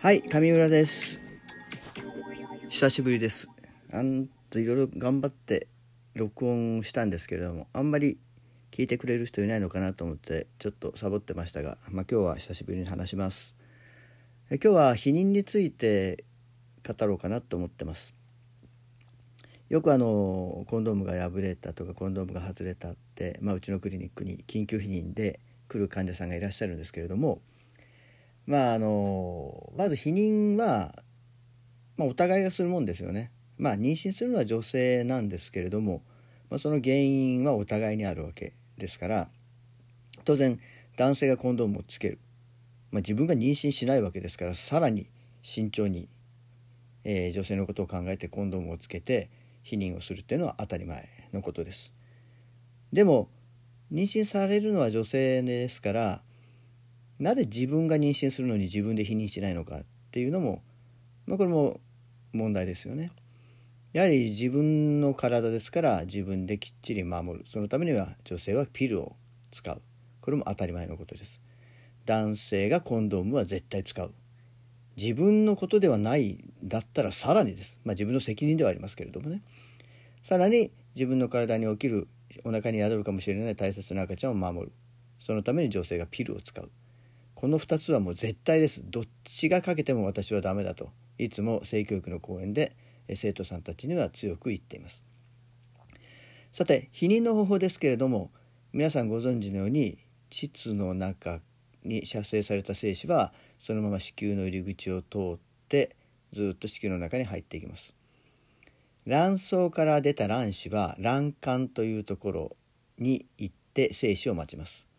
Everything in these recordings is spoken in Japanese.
はい上村です。久しぶりです。あんといろいろ頑張って録音したんですけれどもあんまり聞いてくれる人いないのかなと思ってちょっとサボってましたが、まあ、今日は久しぶりに話します。え今日は避妊について語ろうかなと思ってます。よくあのコンドームが破れたとかコンドームが外れたって、まあ、うちのクリニックに緊急避妊で来る患者さんがいらっしゃるんですけれどもまああのまず避妊は、まあ、お互いがするもんですよね。まあ妊娠するのは女性なんですけれども、まあ、その原因はお互いにあるわけですから当然男性がコンドームをつける、まあ、自分が妊娠しないわけですからさらに慎重に、えー、女性のことを考えてコンドームをつけて避妊をするっていうのは当たり前のことです。でも妊娠されるのは女性ですからなぜ自分が妊娠するのに自分で否認しないのかっていうのも、まあ、これも問題ですよね。やはり自分の体ですから自分できっちり守る。そのためには女性はピルを使う。これも当たり前のことです。男性がコンドームは絶対使う。自分のことではないだったらさらにです、まあ、自分の責任ではありますけれどもね。さらに自分の体に起きるお腹に宿るかもしれない大切な赤ちゃんを守る。そのために女性がピルを使う。この2つはもう絶対です。どっちがかけても私はダメだと。いつも性教育の講演で生徒さんたちには強く言っています。さて避妊の方法ですけれども皆さんご存知のように膣の中に射精された精子はそのまま子宮の入り口を通ってずっと子宮の中に入っていきます。卵巣から出た卵子は卵管というところに行って精子を待ちます。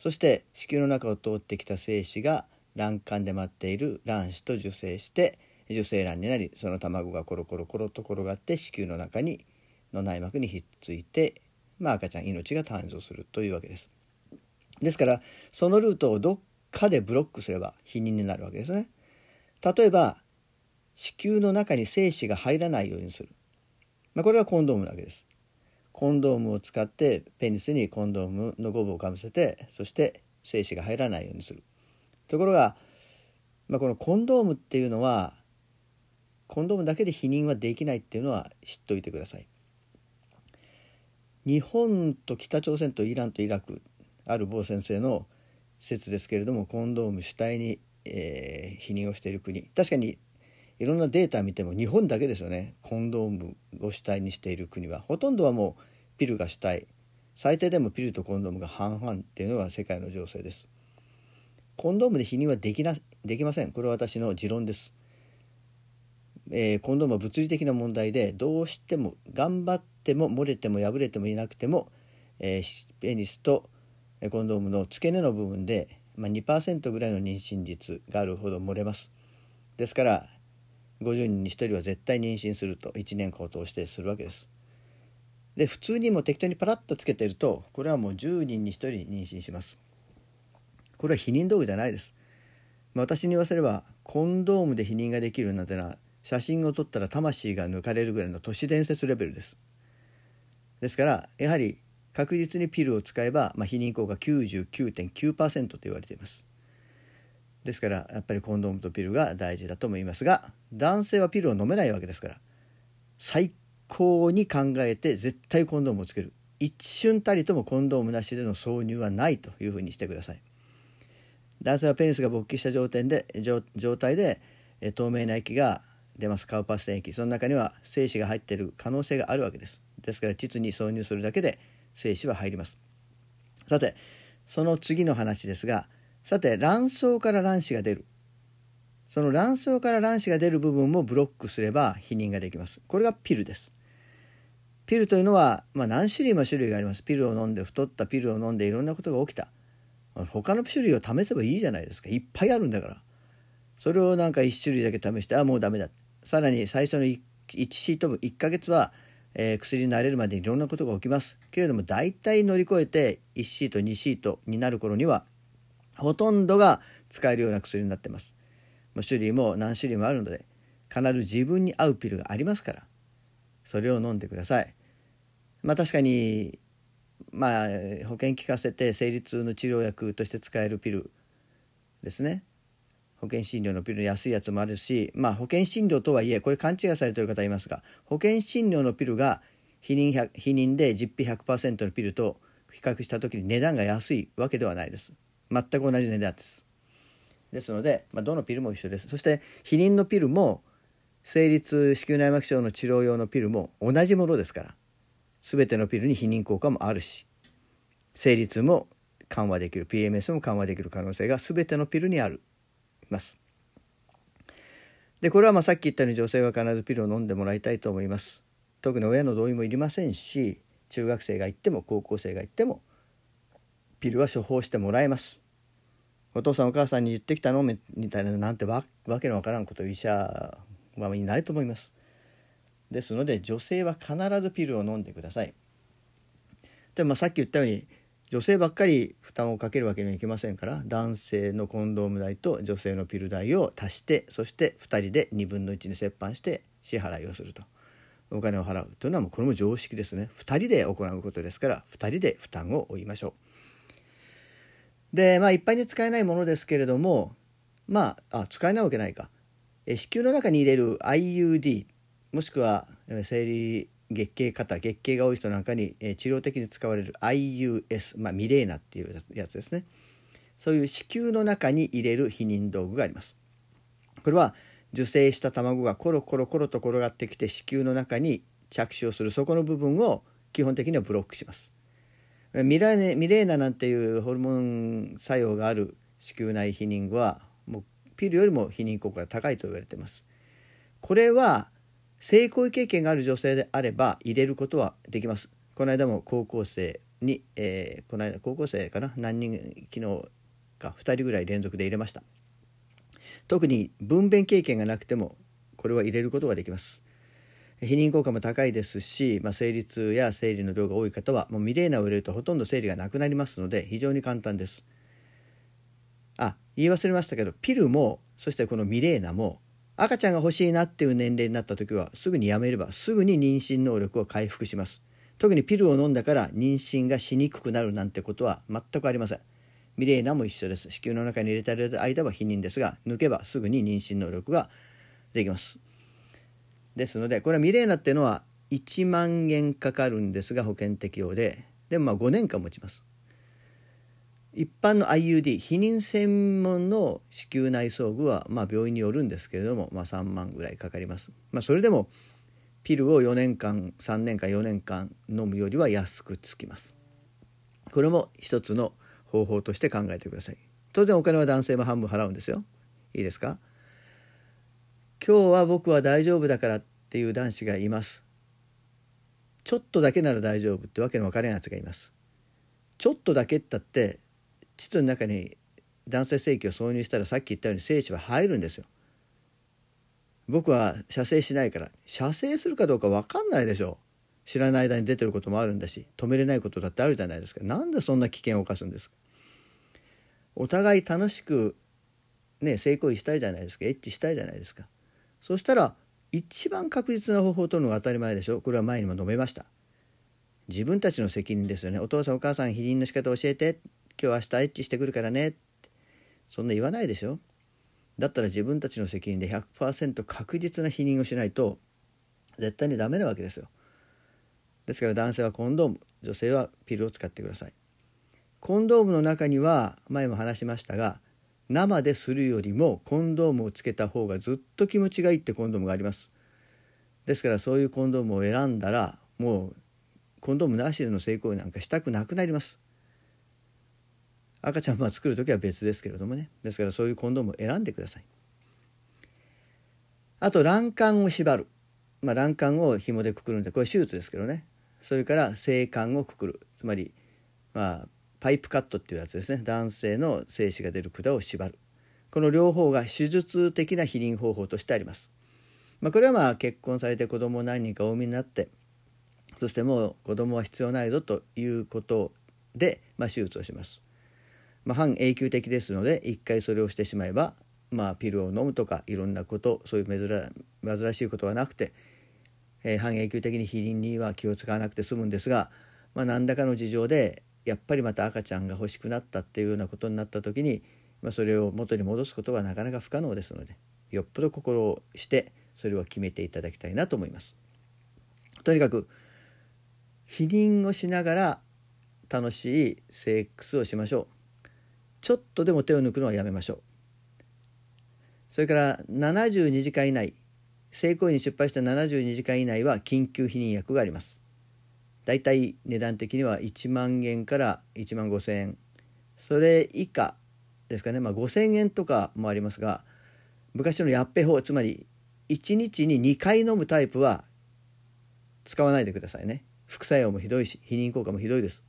そして子宮の中を通ってきた精子が卵管で待っている卵子と受精して受精卵になりその卵がコロコロコロと転がって子宮の中にの内膜にひっついて、まあ、赤ちゃん命が誕生するというわけです。ですからそのルートをどっかでブロックすれば避妊になるわけですね。例えば子宮の中に精子が入らないようにする、まあ、これがコンドームなわけです。コンドームを使ってペニスにコンドームのゴムをかぶせてそして精子が入らないようにする。ところが、まあ、このコンドームっていうのはコンドームだけで否認はできないっていうのは知っておいてください。日本と北朝鮮とイランとイラクある某先生の説ですけれどもコンドーム主体に、えー、否認をしている国。確かにいろんなデータ見ても日本だけですよね。コンドームを主体にしている国は。ほとんどはもうピルが主体。最低でもピルとコンドームが半々っていうのが世界の情勢です。コンドームで否認はできなできません。これは私の持論です、えー、コンドームは物理的な問題でどうしても頑張っても漏れても破れてもいなくても、えー、ペニスとコンドームの付け根の部分で、まあ、2%ぐらいの妊娠率があるほど漏れます。ですから50人に1人は絶対妊娠すると1年間を通してするわけです。で普通にも適当にパラッとつけてるとこれはもう10人に1人妊娠します。これは避妊道具じゃないです。まあ、私に言わせればコンドームで避妊ができるなんてのは写真を撮ったら魂が抜かれるぐらいの都市伝説レベルです。ですからやはり確実にピルを使えば、まあ、避妊効果99.9%と言われています。ですからやっぱりコンドームとピルが大事だと思いますが男性はピルを飲めないわけですから最高に考えて絶対コンドームをつける。一瞬たりともコンドームなしでの挿入はないというふうにしてください。男性はペニスが勃起した状態で状態で透明な液が出ます。カウパステン液。その中には精子が入っている可能性があるわけです。ですから膣に挿入するだけで精子は入ります。さてその次の話ですがさて卵巣から卵子が出る。その卵巣から卵子が出る部分もブロックすれば避妊ができます。これがピルです。ピルというのは、まあ、何種類も種類があります。ピルを飲んで太ったピルを飲んでいろんなことが起きた。他の種類を試せばいいじゃないですか。いっぱいあるんだから。それをなんか1種類だけ試してあもうダメだ。さらに最初の 1, シート分1ヶ月は、えー、薬に慣れるまでにいろんなことが起きます。けれども大体乗り越えて1シート2シートになる頃にはほとんどが使えるような薬になってます。種類も何種類もあるので必ず自分に合うピルがありますからそれを飲んでください。まあ確かにまあ保険効かせて生理痛の治療薬として使えるピルですね保険診療のピルの安いやつもあるし、まあ、保険診療とはいえこれ勘違いされてる方いますが保険診療のピルが避妊避妊で実費100%のピルと比較した時に値段が安いわけではないです全く同じ値段です。ですので、まあ、どのピルも一緒です。そして避妊のピルも生理痛子宮内膜症の治療用のピルも同じものですから全てのピルに避妊効果もあるし生理痛も緩和できる PMS も緩和できる可能性が全てのピルにあります。でこれはまあさっき言ったように女性は必ずピルを飲んでもらいたいと思います。特に親の同意もいりませんし中学生が行っても高校生が行ってもピルは処方してもらえます。お父さんお母さんに言ってきたの？みたいななんてわけのわからんこと医者はいないと思います。ですので女性は必ずピルを飲んでください。でもまあさっき言ったように女性ばっかり負担をかけるわけにはいきませんから男性のコンドーム代と女性のピル代を足してそして2人で2分の1に折半して支払いをすると。お金を払うというのはもうこれも常識ですね。2人で行うことですから2人で負担を負いましょう。でまあ一般に使えないものですけれどもまああ使えないわけないか。子宮の中に入れる IUD もしくは生理月経型月経が多い人なんかに、治療的に使われる IUS、まあ、ミレーナっていうやつですね。そういう子宮の中に入れる避妊道具があります。これは受精した卵がコロコロコロと転がってきて子宮の中に着手をするそこの部分を基本的にはブロックします。ミレーナなんていうホルモン作用がある子宮内避妊具はもうピルよりも避妊効果が高いと言われていますこれは性行為経験がある女性であれば入れることはできます。この間も高校生に、えー、この間高校生かな？何人昨日か2人ぐらい連続で入れました。特に分娩経験がなくてもこれは入れることができます。避妊効果も高いですし、まあ、生理痛や生理の量が多い方はもうミレーナを入れるとほとんど生理がなくなりますので非常に簡単です。あ言い忘れましたけどピルもそしてこのミレーナも赤ちゃんが欲しいなっていう年齢になった時はすぐにやめればすぐに妊娠能力を回復します。特にピルを飲んだから妊娠がしにくくなるなんてことは全くありません。ミレーナも一緒です。子宮の中に入れてる間は避妊ですが抜けばすぐに妊娠能力ができます。ですのでこれはミレーナっていうのは1万円かかるんですが保険適用で。でもまあ5年間持ちます。一般の IUD 避妊専門の子宮内装具は、まあ、病院によるんですけれども、まあ、3万ぐらいかかります、まあ、それでもピルを4年間3年間4年間飲むよりは安くつきます。これも一つの方法として考えてください。当然お金は男性も半分払うんですよ。いいですか？今日は僕は大丈夫だからっっていう男子がいます。ちょっとだけなら大丈夫ってわけの分からないやつがいます。ちょっとだけったって膣の中に男性性器を挿入したらさっき言ったように精子は入るんですよ。僕は射精しないから射精するかどうか分かんないでしょ知らない間に出てることもあるんだし止めれないことだってあるじゃないですか。なんでそんな危険を冒すんですか。お互い楽しくね性行為したいじゃないですか。エッチしたいじゃないですか。そしたら一番確実な方法を取るのが当たり前でしょ。これは前にも述べました。自分たちの責任ですよね。お父さんお母さん避妊の仕方教えて。今日明日エッチしてくるからね。そんな言わないでしょ。だったら自分たちの責任で100%確実な否認をしないと絶対にダメなわけですよ。ですから男性はコンドーム。女性はピルを使ってください。コンドームの中には前も話しましたが生でするよりもコンドームをつけた方がずっと気持ちがいいってコンドームがあります。ですからそういうコンドームを選んだらもうコンドームなしでの性行為なんかしたくなくなります。赤ちゃんは作る時は別ですけれどもね。ですからそういうコンドームを選んでください。あと卵管を縛る、まあ、卵管を紐でくくるんでこれ手術ですけどね。それから性管をくくる。つまりまあパイプカットっていうやつですね。男性の精子が出る管を縛る。この両方が手術的な避妊方法としてあります、まあ、これはまあ結婚されて子供を何人かお産みになってそしてもう子供は必要ないぞということで、まあ、手術をします。まあ、半永久的ですので一回それをしてしまえば、まあ、ピルを飲むとかいろんなことそういう珍珍しいことはなくて、えー、半永久的に避妊には気を使わなくて済むんですが、まあ、何らかの事情でやっぱりまた赤ちゃんが欲しくなったっていうようなことになった時にまあ、それを元に戻すことはなかなか不可能ですのでよっぽど心をしてそれを決めていただきたいなと思います。とにかく否認をしながら楽しいセックスをしましょう。ちょっとでも手を抜くのはやめましょう。それから72時間以内性行為に失敗した72時間以内は緊急避妊薬があります。だいたい値段的には1万円から1万5,000円。それ以下ですかね、まあ、5,000円とかもありますが昔のやっぺ法つまり1日に2回飲むタイプは使わないでくださいね。副作用もひどいし避妊効果もひどいです。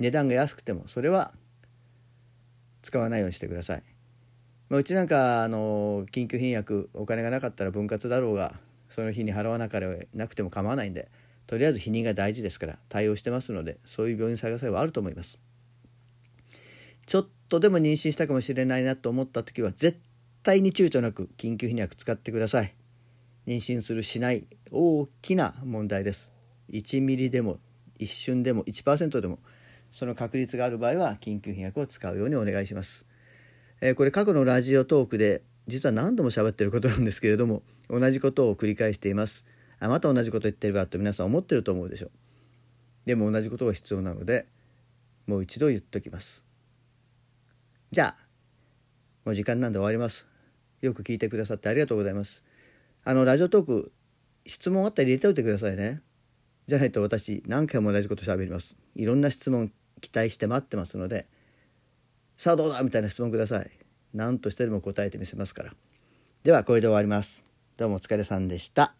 値段が安くてもそれは使わないようにしてください、まあ、うちなんかあの緊急避妊薬お金がなかったら分割だろうがその日に払わなかれなくても構わないんでとりあえず避妊が大事ですから対応してますのでそういう病院探せばあると思います。ちょっとでも妊娠したかもしれないなと思った時は絶対に躊躇なく緊急避妊薬使ってください。妊娠するしない大きな問題です。1ミリでも一瞬でも1%でもその確率がある場合は緊急避妊薬を使うようにお願いします、えー、これ過去のラジオトークで実は何度も喋ってることなんですけれども同じことを繰り返しています。あまた同じこと言ってるわと皆さん思ってると思うでしょう。でも同じことが必要なのでもう一度言っときます。じゃあもう時間なんで終わります。よく聞いてくださってありがとうございます。あのラジオトーク質問あったら入れておいてくださいね。じゃないと私何回も同じこと喋ります。いろんな質問期待して待ってますのでさあどうだみたいな質問ください。何としてでも答えてみせますから。ではこれで終わります。どうもお疲れさんでした。